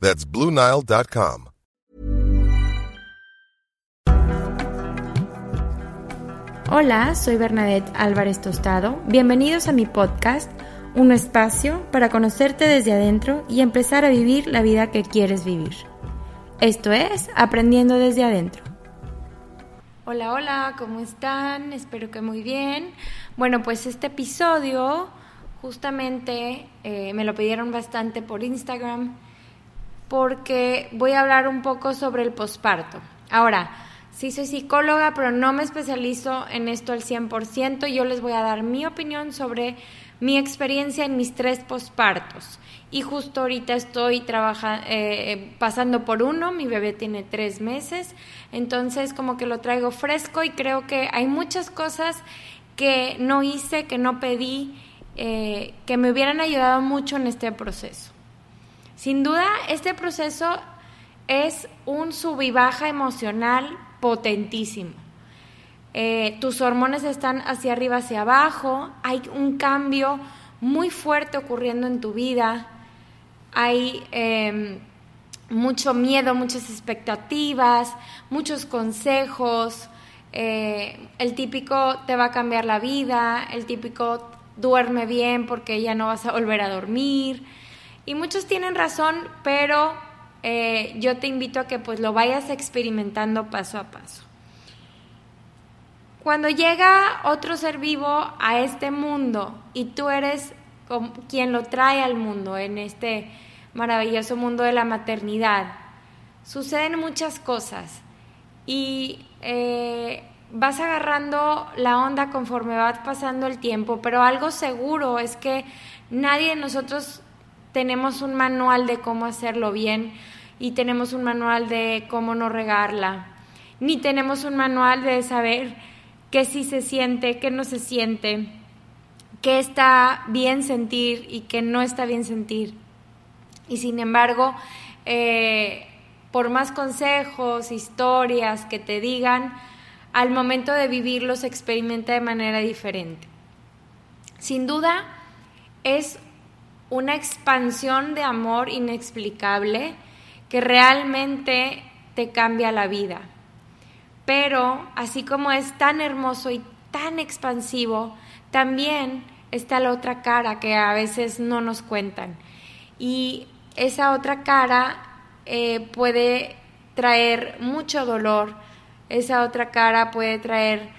That's BlueNile.com. Hola, soy Bernadette Álvarez Tostado. Bienvenidos a mi podcast, un espacio para conocerte desde adentro y empezar a vivir la vida que quieres vivir. Esto es Aprendiendo desde adentro. Hola, hola, ¿cómo están? Espero que muy bien. Bueno, pues este episodio justamente eh, me lo pidieron bastante por Instagram porque voy a hablar un poco sobre el posparto. Ahora, sí soy psicóloga, pero no me especializo en esto al 100%. Yo les voy a dar mi opinión sobre mi experiencia en mis tres pospartos. Y justo ahorita estoy trabajando, eh, pasando por uno, mi bebé tiene tres meses, entonces como que lo traigo fresco y creo que hay muchas cosas que no hice, que no pedí, eh, que me hubieran ayudado mucho en este proceso. Sin duda, este proceso es un sub y baja emocional potentísimo. Eh, tus hormonas están hacia arriba, hacia abajo, hay un cambio muy fuerte ocurriendo en tu vida, hay em, mucho miedo, muchas expectativas, muchos consejos, eh, el típico te va a cambiar la vida, el típico duerme bien porque ya no vas a volver a dormir. Y muchos tienen razón, pero eh, yo te invito a que pues lo vayas experimentando paso a paso. Cuando llega otro ser vivo a este mundo y tú eres quien lo trae al mundo, en este maravilloso mundo de la maternidad, suceden muchas cosas y eh, vas agarrando la onda conforme va pasando el tiempo, pero algo seguro es que nadie de nosotros tenemos un manual de cómo hacerlo bien y tenemos un manual de cómo no regarla, ni tenemos un manual de saber qué sí se siente, qué no se siente, qué está bien sentir y qué no está bien sentir. Y sin embargo, eh, por más consejos, historias que te digan, al momento de vivirlo se experimenta de manera diferente. Sin duda, es una expansión de amor inexplicable que realmente te cambia la vida. Pero así como es tan hermoso y tan expansivo, también está la otra cara que a veces no nos cuentan. Y esa otra cara eh, puede traer mucho dolor, esa otra cara puede traer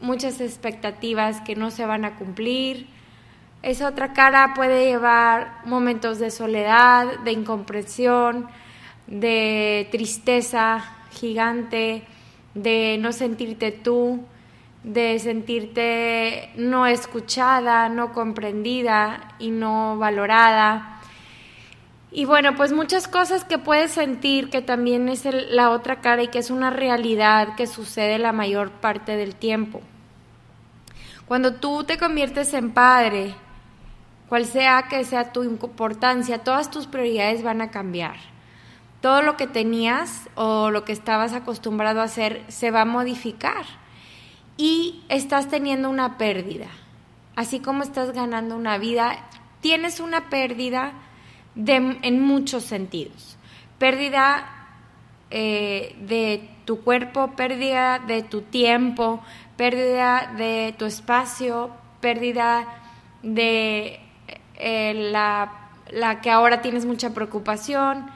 muchas expectativas que no se van a cumplir, esa otra cara puede llevar momentos de soledad, de incomprensión, de tristeza gigante, de no sentirte tú, de sentirte no escuchada, no comprendida y no valorada. Y bueno, pues muchas cosas que puedes sentir que también es la otra cara y que es una realidad que sucede la mayor parte del tiempo. Cuando tú te conviertes en padre, cual sea que sea tu importancia, todas tus prioridades van a cambiar. Todo lo que tenías o lo que estabas acostumbrado a hacer se va a modificar y estás teniendo una pérdida. Así como estás ganando una vida, tienes una pérdida en muchos sentidos. Pérdida eh, de tu cuerpo, pérdida de tu tiempo, pérdida de tu espacio, pérdida de eh, la, la que ahora tienes mucha preocupación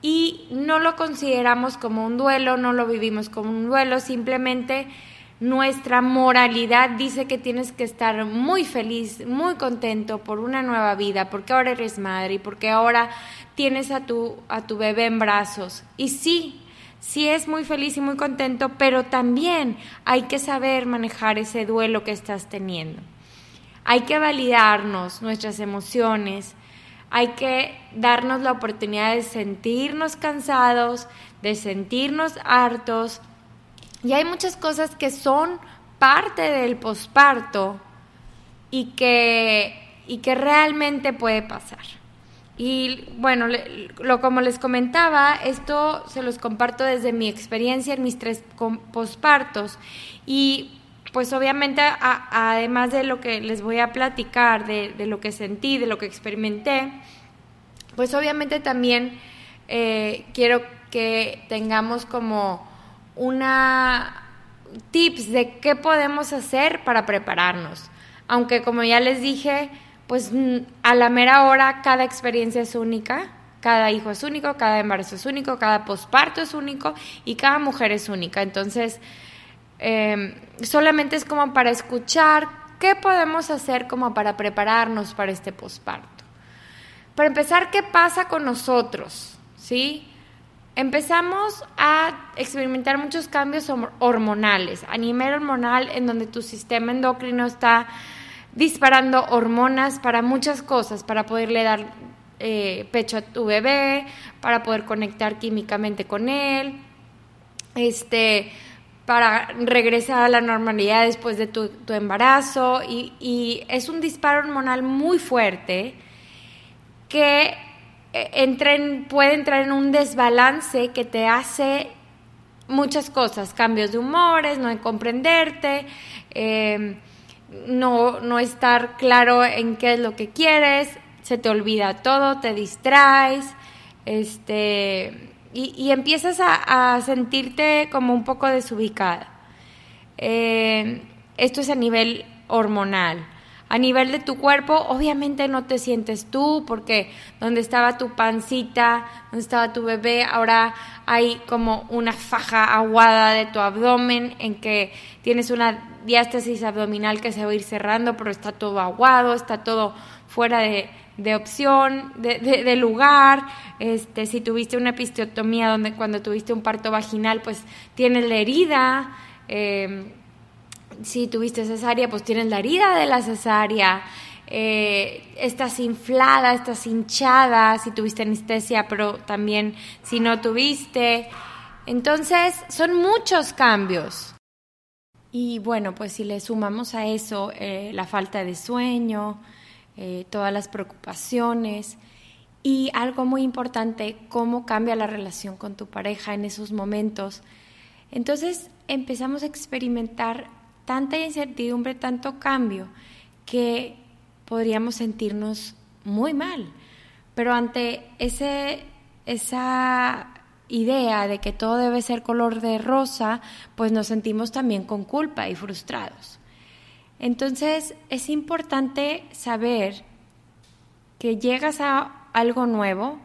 y no lo consideramos como un duelo, no lo vivimos como un duelo, simplemente nuestra moralidad dice que tienes que estar muy feliz, muy contento por una nueva vida, porque ahora eres madre y porque ahora tienes a tu, a tu bebé en brazos. Y sí, sí es muy feliz y muy contento, pero también hay que saber manejar ese duelo que estás teniendo. Hay que validarnos nuestras emociones, hay que darnos la oportunidad de sentirnos cansados, de sentirnos hartos, y hay muchas cosas que son parte del posparto y que, y que realmente puede pasar. Y bueno, lo, como les comentaba, esto se los comparto desde mi experiencia en mis tres pospartos. Y pues obviamente, además de lo que les voy a platicar, de, lo que sentí, de lo que experimenté, pues obviamente también eh, quiero que tengamos como una tips de qué podemos hacer para prepararnos. Aunque como ya les dije, pues a la mera hora cada experiencia es única, cada hijo es único, cada embarazo es único, cada posparto es único y cada mujer es única. Entonces, em, solamente es como para escuchar qué podemos hacer como para prepararnos para este posparto. Para empezar, ¿qué pasa con nosotros? ¿Sí? empezamos a experimentar muchos cambios hormonales, a nivel hormonal en donde tu sistema endocrino está disparando hormonas para muchas cosas, para poderle dar eh, pecho a tu bebé, para poder conectar químicamente con él, este, para regresar a la normalidad después de tu, embarazo. Y, y es un disparo hormonal muy fuerte que eh, puede entrar en un desbalance que te hace muchas cosas, cambios de humores, no de comprenderte, eh, no, no estar claro en qué es lo que quieres, se te olvida todo, te distraes, este, y, empiezas a, sentirte como un poco desubicada. Eh, esto es a nivel hormonal. A nivel de tu cuerpo, obviamente no te sientes tú, porque donde estaba tu pancita, donde estaba tu bebé, ahora hay como una faja aguada de tu abdomen en que tienes una diástasis abdominal que se va a ir cerrando, pero está todo aguado, está todo fuera de, opción, de, lugar. Este, si tuviste una episiotomía donde cuando tuviste un parto vaginal, pues tienes la herida. Eh, si tuviste cesárea, pues tienes la herida de la cesárea, eh, estás inflada, estás hinchada, si tuviste anestesia, pero también si no tuviste. Entonces, son muchos cambios. Y bueno, pues si le sumamos a eso eh, la falta de sueño, eh, todas las preocupaciones y algo muy importante, cómo cambia la relación con tu pareja en esos momentos. Entonces empezamos a experimentar tanta incertidumbre, tanto cambio, que podríamos sentirnos muy mal. Pero ante ese, esa idea de que todo debe ser color de rosa, pues nos sentimos también con culpa y frustrados. Entonces es importante saber que llegas a algo nuevo,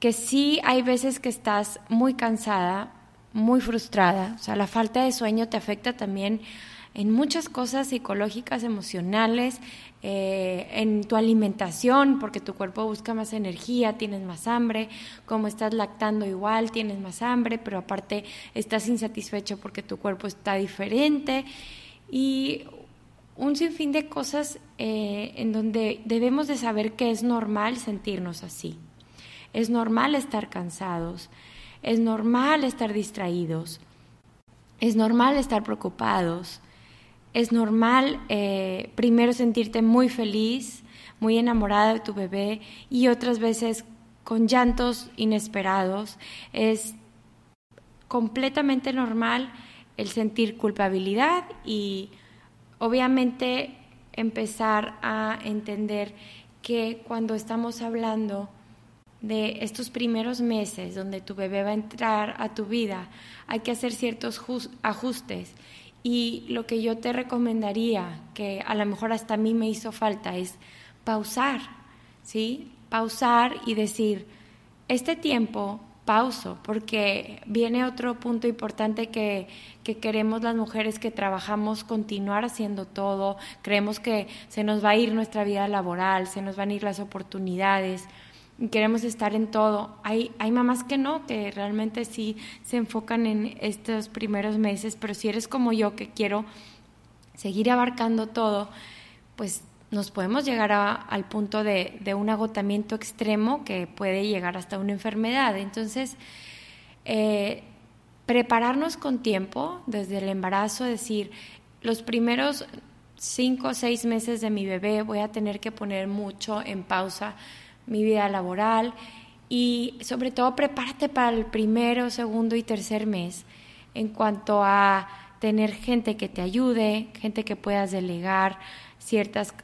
que sí hay veces que estás muy cansada, muy frustrada, o sea, la falta de sueño te afecta también en muchas cosas psicológicas, emocionales, eh, en tu alimentación, porque tu cuerpo busca más energía, tienes más hambre, como estás lactando igual, tienes más hambre, pero aparte estás insatisfecho porque tu cuerpo está diferente. Y un sinfín de cosas eh, en donde debemos de saber que es normal sentirnos así. Es normal estar cansados, es normal estar distraídos, es normal estar preocupados, es normal eh, primero sentirte muy feliz, muy enamorada de tu bebé y otras veces con llantos inesperados. Es completamente normal el sentir culpabilidad y obviamente empezar a entender que cuando estamos hablando de estos primeros meses donde tu bebé va a entrar a tu vida, hay que hacer ciertos ajustes. Y lo que yo te recomendaría, que a lo mejor hasta a mí me hizo falta, es pausar, ¿sí? Pausar y decir, este tiempo pauso, porque viene otro punto importante que, que, queremos las mujeres que trabajamos continuar haciendo todo, creemos que se nos va a ir nuestra vida laboral, se nos van a ir las oportunidades queremos estar en todo. Hay, hay mamás que no, que realmente sí se enfocan en estos primeros meses, pero si eres como yo que quiero seguir abarcando todo, pues nos podemos llegar al punto de, un agotamiento extremo que puede llegar hasta una enfermedad. Entonces, eh, prepararnos con tiempo desde el embarazo, decir, los primeros cinco o seis meses de mi bebé voy a tener que poner mucho en pausa mi vida laboral y sobre todo prepárate para el primero, segundo y tercer mes en cuanto a tener gente que te ayude, gente que puedas delegar ciertas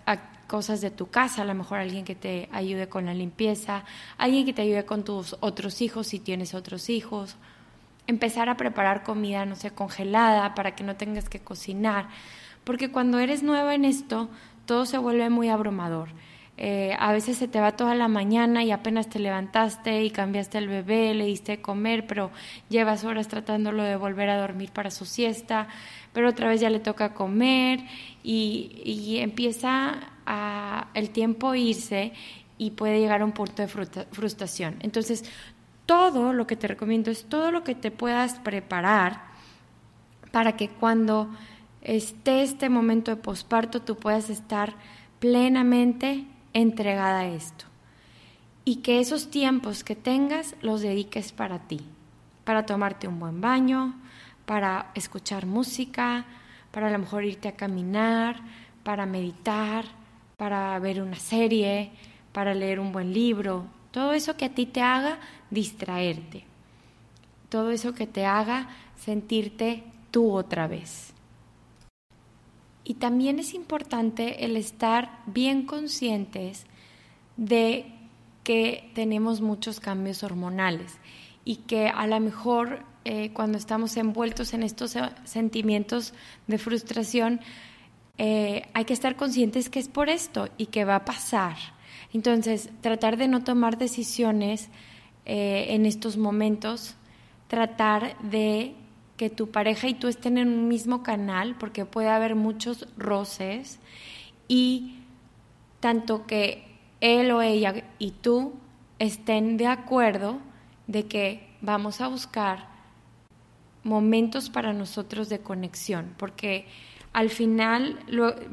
cosas de tu casa, a lo mejor alguien que te ayude con la limpieza, alguien que te ayude con tus otros hijos si tienes otros hijos, empezar a preparar comida, no sé, congelada para que no tengas que cocinar, porque cuando eres nueva en esto, todo se vuelve muy abrumador. Eh, a veces se te va toda la mañana y apenas te levantaste y cambiaste el bebé, le diste comer, pero llevas horas tratándolo de volver a dormir para su siesta, pero otra vez ya le toca comer y, empieza a, el tiempo irse y puede llegar a un punto de frustración. Entonces, todo lo que te recomiendo es todo lo que te puedas preparar para que cuando esté este momento de posparto tú puedas estar plenamente entregada a esto. Y que esos tiempos que tengas los dediques para ti, para tomarte un buen baño, para escuchar música, para a lo mejor irte a caminar, para meditar, para ver una serie, para leer un buen libro, todo eso que a ti te haga distraerte, todo eso que te haga sentirte tú otra vez. Y también es importante el estar bien conscientes de que tenemos muchos cambios hormonales y que a lo mejor eh, cuando estamos envueltos en estos sentimientos de frustración, eh, hay que estar conscientes que es por esto y que va a pasar. Entonces, tratar de no tomar decisiones eh, en estos momentos, tratar de que tu pareja y tú estén en un mismo canal, porque puede haber muchos roces, y tanto que él o ella y tú estén de acuerdo de que vamos a buscar momentos para nosotros de conexión, porque al final,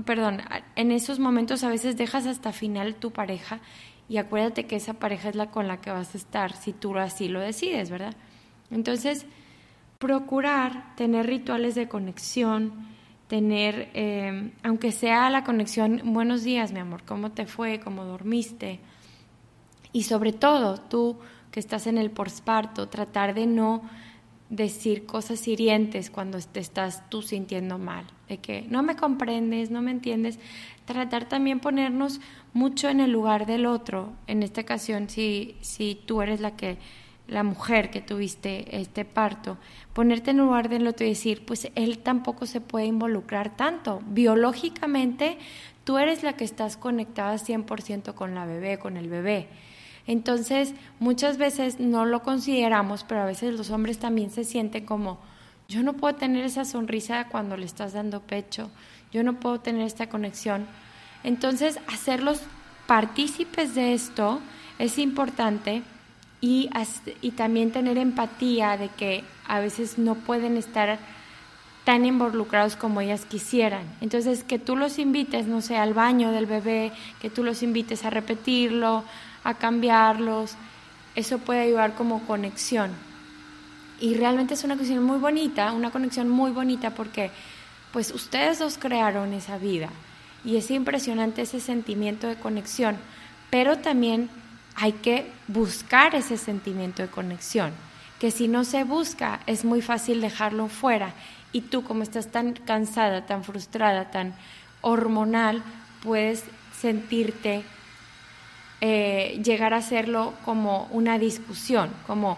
perdón, en esos momentos a veces dejas hasta final tu pareja y acuérdate que esa pareja es la con la que vas a estar si tú así lo decides, ¿verdad? Entonces, procurar tener rituales de conexión, tener, eh, aunque sea la conexión, buenos días, mi amor, ¿cómo te fue? ¿Cómo dormiste? Y sobre todo, tú que estás en el posparto, tratar de no decir cosas hirientes cuando te estás tú sintiendo mal, de que no me comprendes, no me entiendes, tratar también ponernos mucho en el lugar del otro, en esta ocasión si, si tú eres la que la mujer que tuviste este parto, ponerte en lugar del otro y decir, pues él tampoco se puede involucrar tanto. Biológicamente, tú eres la que estás conectada 100% con la bebé, con el bebé. Entonces, muchas veces no lo consideramos, pero a veces los hombres también se sienten como, Yo no puedo tener esa sonrisa cuando le estás dando pecho, yo no puedo tener esta conexión. Entonces, hacerlos partícipes de esto es importante y, y también tener empatía de que a veces no pueden estar tan involucrados como ellas quisieran. Entonces, que tú los invites, no sé, al baño del bebé, que tú los invites a repetirlo, a cambiarlos, eso puede ayudar como conexión. Y realmente es una conexión muy bonita, una conexión muy bonita porque pues ustedes dos crearon esa vida y es impresionante ese sentimiento de conexión, pero también hay que buscar ese sentimiento de conexión, que si no se busca es muy fácil dejarlo fuera y tú como estás tan cansada, tan frustrada, tan hormonal, puedes sentirte, eh, llegar a hacerlo como una discusión, como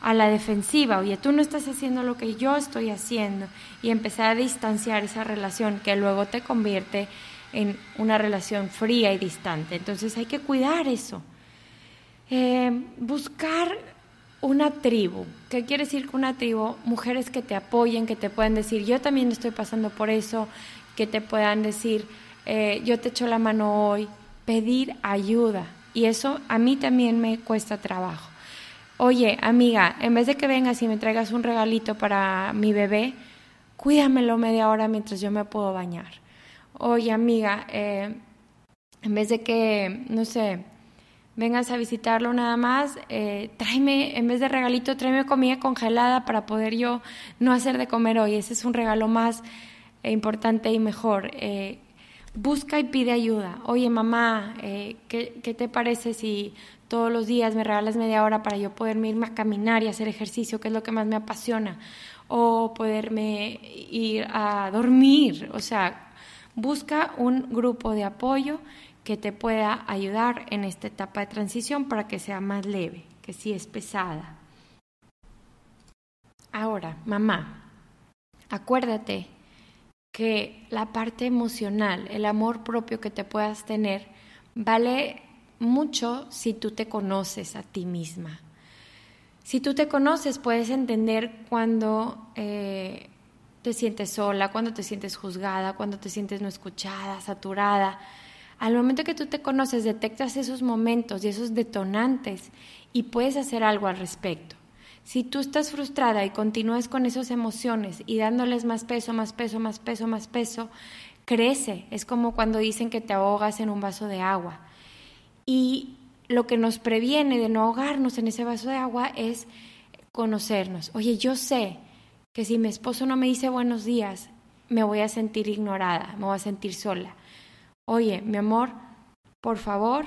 a la defensiva, oye, tú no estás haciendo lo que yo estoy haciendo, y empezar a distanciar esa relación que luego te convierte en una relación fría y distante. Entonces hay que cuidar eso. Eh, buscar una tribu. ¿Qué quiere decir que una tribu? Mujeres que te apoyen, que te puedan decir, yo también estoy pasando por eso, que te puedan decir, eh, yo te echo la mano hoy, pedir ayuda. Y eso a mí también me cuesta trabajo. Oye, amiga, en vez de que vengas y me traigas un regalito para mi bebé, cuídamelo media hora mientras yo me puedo bañar. Oye, amiga, eh, en vez de que, no sé, vengas a visitarlo nada más, eh, tráeme, en vez de regalito, tráeme comida congelada para poder yo no hacer de comer hoy. Ese es un regalo más eh, importante y mejor. Eh, busca y pide ayuda. Oye, mamá, ¿qué, ¿qué, te parece si todos los días me regalas media hora para yo poderme irme a caminar y hacer ejercicio, que es lo que más me apasiona? O poderme ir a dormir. O sea, busca un grupo de apoyo que te pueda ayudar en esta etapa de transición para que sea más leve, que si es pesada. Ahora, mamá, acuérdate que la parte emocional, el amor propio que te puedas tener, vale mucho si tú te conoces a ti misma. Si tú te conoces, puedes entender cuando eh, te sientes sola, cuando te sientes juzgada, cuando te sientes no escuchada, saturada al momento que tú te conoces, detectas esos momentos y esos detonantes y puedes hacer algo al respecto. Si tú estás frustrada y continúas con esas emociones y dándoles más peso, más peso, más peso, más peso, crece. Es como cuando dicen que te ahogas en un vaso de agua. Y lo que nos previene de no ahogarnos en ese vaso de agua es conocernos. Oye, yo sé que si mi esposo no me dice buenos días, me voy a sentir ignorada, me voy a sentir sola oye, mi amor, por favor,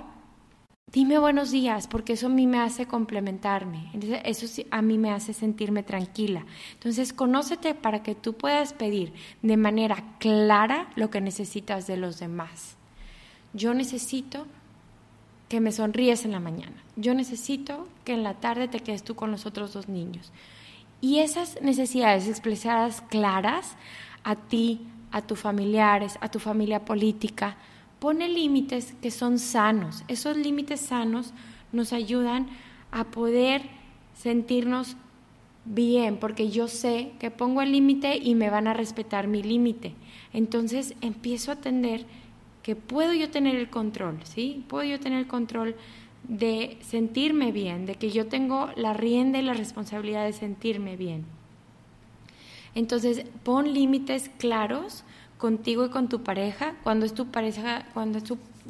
dime buenos días, porque eso a mí me hace complementarme, eso a mí me hace sentirme tranquila. Entonces, conócete para que tú puedas pedir de manera clara lo que necesitas de los demás. Yo necesito que me sonríes en la mañana. Yo necesito que en la tarde te quedes tú con los otros dos niños. Y esas necesidades expresadas claras a ti, a tus familiares, a tu familia política. Pone límites que son sanos. Esos límites sanos nos ayudan a poder sentirnos bien, porque yo sé que pongo el límite y me van a respetar mi límite. Entonces empiezo a atender que puedo yo tener el control, ¿sí? Puedo yo tener el control de sentirme bien, de que yo tengo la rienda y la responsabilidad de sentirme bien. Entonces, pon límites claros contigo y con tu pareja. Cuando es tu pareja, cuando es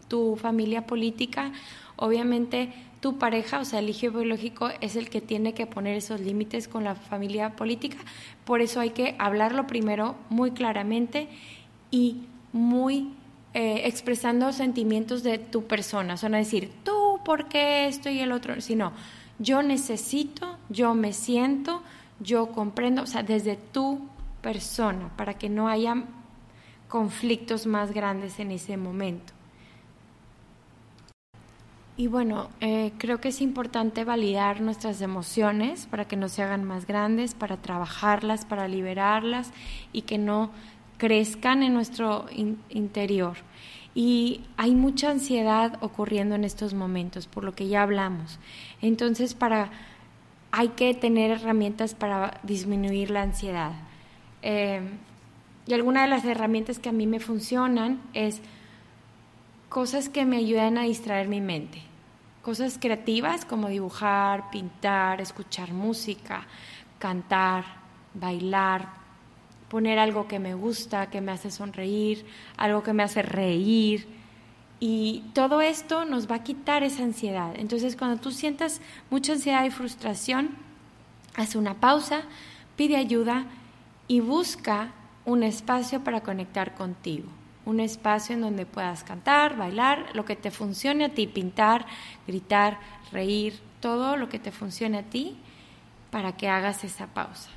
tu, familia política, obviamente tu pareja, o sea, el hijo biológico es el que tiene que poner esos límites con la familia política. Por eso hay que hablarlo primero muy claramente y muy eh, expresando sentimientos de tu persona. O sea, no decir tú, ¿por qué esto y el otro? Sino yo necesito, yo me siento, yo comprendo, o sea, desde tu persona, para que no haya conflictos más grandes en ese momento. Y bueno, eh, creo que es importante validar nuestras emociones para que no se hagan más grandes, para trabajarlas, para liberarlas y que no crezcan en nuestro interior. Y hay mucha ansiedad ocurriendo en estos momentos, por lo que ya hablamos. Entonces, para hay que tener herramientas para disminuir la ansiedad. Eh, y alguna de las herramientas que a mí me funcionan es cosas que me ayudan a distraer mi mente. Cosas creativas como dibujar, pintar, escuchar música, cantar, bailar, poner algo que me gusta, que me hace sonreír, algo que me hace reír. Y todo esto nos va a quitar esa ansiedad. Entonces, cuando tú sientas mucha ansiedad y frustración, haz una pausa, pide ayuda y busca un espacio para conectar contigo. Un espacio en donde puedas cantar, bailar, lo que te funcione a ti, pintar, gritar, reír, todo lo que te funcione a ti para que hagas esa pausa.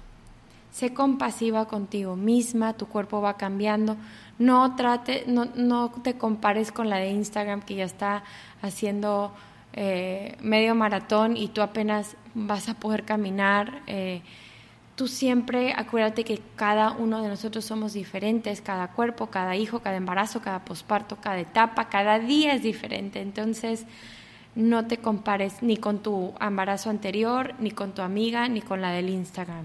Sé compasiva contigo misma, tu cuerpo va cambiando. No trate, no, no te compares con la de Instagram que ya está haciendo eh, medio maratón y tú apenas vas a poder caminar. Eh, tú siempre acuérdate que cada uno de nosotros somos diferentes, cada cuerpo, cada hijo, cada embarazo, cada posparto, cada etapa, cada día es diferente. Entonces, no te compares ni con tu embarazo anterior, ni con tu amiga, ni con la del Instagram.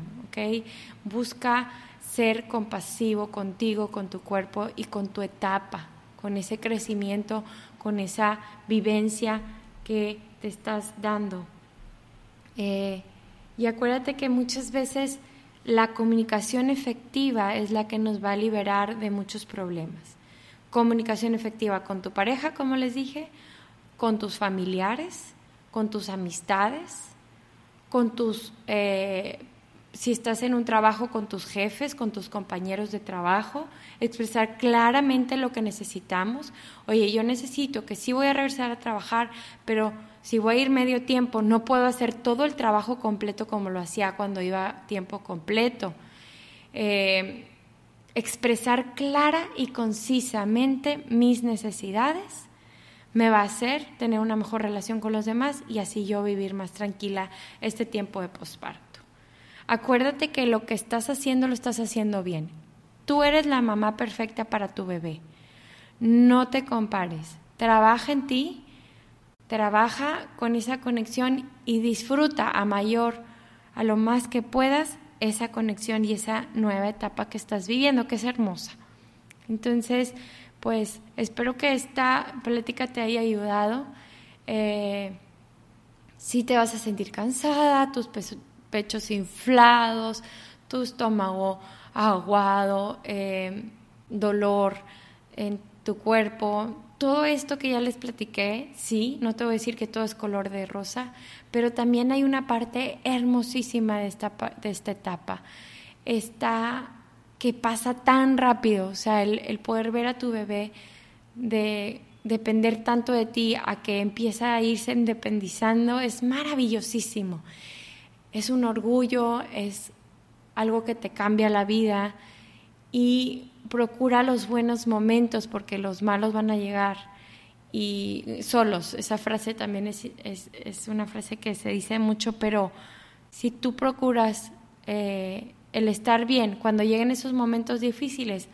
Busca ser compasivo contigo, con tu cuerpo y con tu etapa, con ese crecimiento, con esa vivencia que te estás dando. Eh, y acuérdate que muchas veces la comunicación efectiva es la que nos va a liberar de muchos problemas. Comunicación efectiva con tu pareja, como les dije, con tus familiares, con tus amistades, con tus, eh, si estás en un trabajo, con tus jefes, con tus compañeros de trabajo, expresar claramente lo que necesitamos. Oye, yo necesito que sí voy a regresar a trabajar, pero si voy a ir medio tiempo, no puedo hacer todo el trabajo completo como lo hacía cuando iba tiempo completo. Eh, expresar clara y concisamente mis necesidades me va a hacer tener una mejor relación con los demás y así yo vivir más tranquila este tiempo de posparto. Acuérdate que lo que estás haciendo lo estás haciendo bien. Tú eres la mamá perfecta para tu bebé. No te compares. Trabaja en ti, trabaja con esa conexión y disfruta a mayor, a lo más que puedas, esa conexión y esa nueva etapa que estás viviendo, que es hermosa. Entonces, pues espero que esta plática te haya ayudado. Eh, si te vas a sentir cansada, tus pechos inflados, tu estómago aguado, eh, dolor en tu cuerpo, todo esto que ya les platiqué, sí, no te voy a decir que todo es color de rosa, pero también hay una parte hermosísima de esta, de esta etapa. Que pasa tan rápido, o sea, el, poder ver a tu bebé de depender tanto de ti a que empieza a irse independizando es maravillosísimo. Es un orgullo, es algo que te cambia la vida y procura los buenos momentos porque los malos van a llegar y solos. Esa frase también es, es, una frase que se dice mucho, pero si tú procuras eh, el estar bien, cuando lleguen esos momentos difíciles,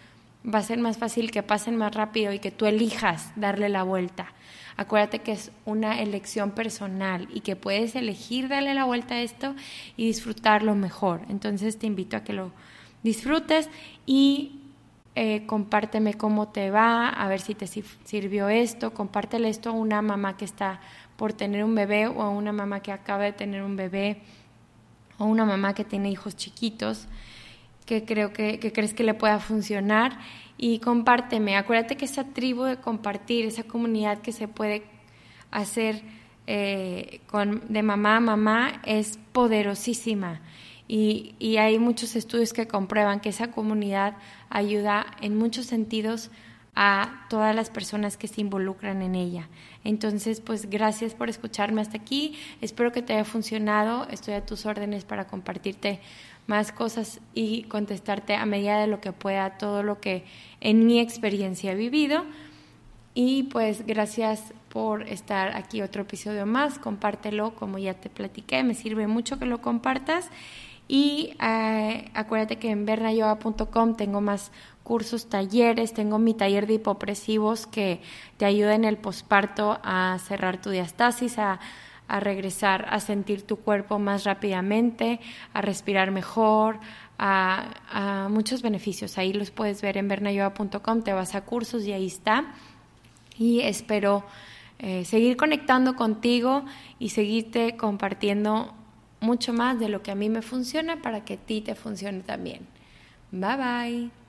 va a ser más fácil que pasen más rápido y que tú elijas darle la vuelta. Acuérdate que es una elección personal y que puedes elegir darle la vuelta a esto y disfrutarlo mejor. Entonces te invito a que lo disfrutes y eh, compárteme cómo te va, a ver si te sirvió esto, compártele esto a una mamá que está por tener un bebé o a una mamá que acaba de tener un bebé o una mamá que tiene hijos chiquitos que creo que, crees que le pueda funcionar y compárteme. Acuérdate que esa tribu de compartir, esa comunidad que se puede hacer eh, de mamá a mamá es poderosísima. Y, y, hay muchos estudios que comprueban que esa comunidad ayuda en muchos sentidos a todas las personas que se involucran en ella. Entonces, pues gracias por escucharme hasta aquí. Espero que te haya funcionado. Estoy a tus órdenes para compartirte más cosas y contestarte a medida de lo que pueda todo lo que en mi experiencia he vivido. Y pues gracias por estar aquí otro episodio más. Compártelo como ya te platiqué. Me sirve mucho que lo compartas. Y eh, acuérdate que en bernayoga.com tengo más cursos, talleres, tengo mi taller de hipopresivos que te ayuda en el posparto a cerrar tu diastasis, a, a regresar a sentir tu cuerpo más rápidamente, a respirar mejor, a, muchos beneficios. Ahí los puedes ver en bernayoa.com, te vas a cursos y ahí está. Y espero eh, seguir conectando contigo y seguirte compartiendo mucho más de lo que a mí me funciona para que a ti te funcione también. Bye bye.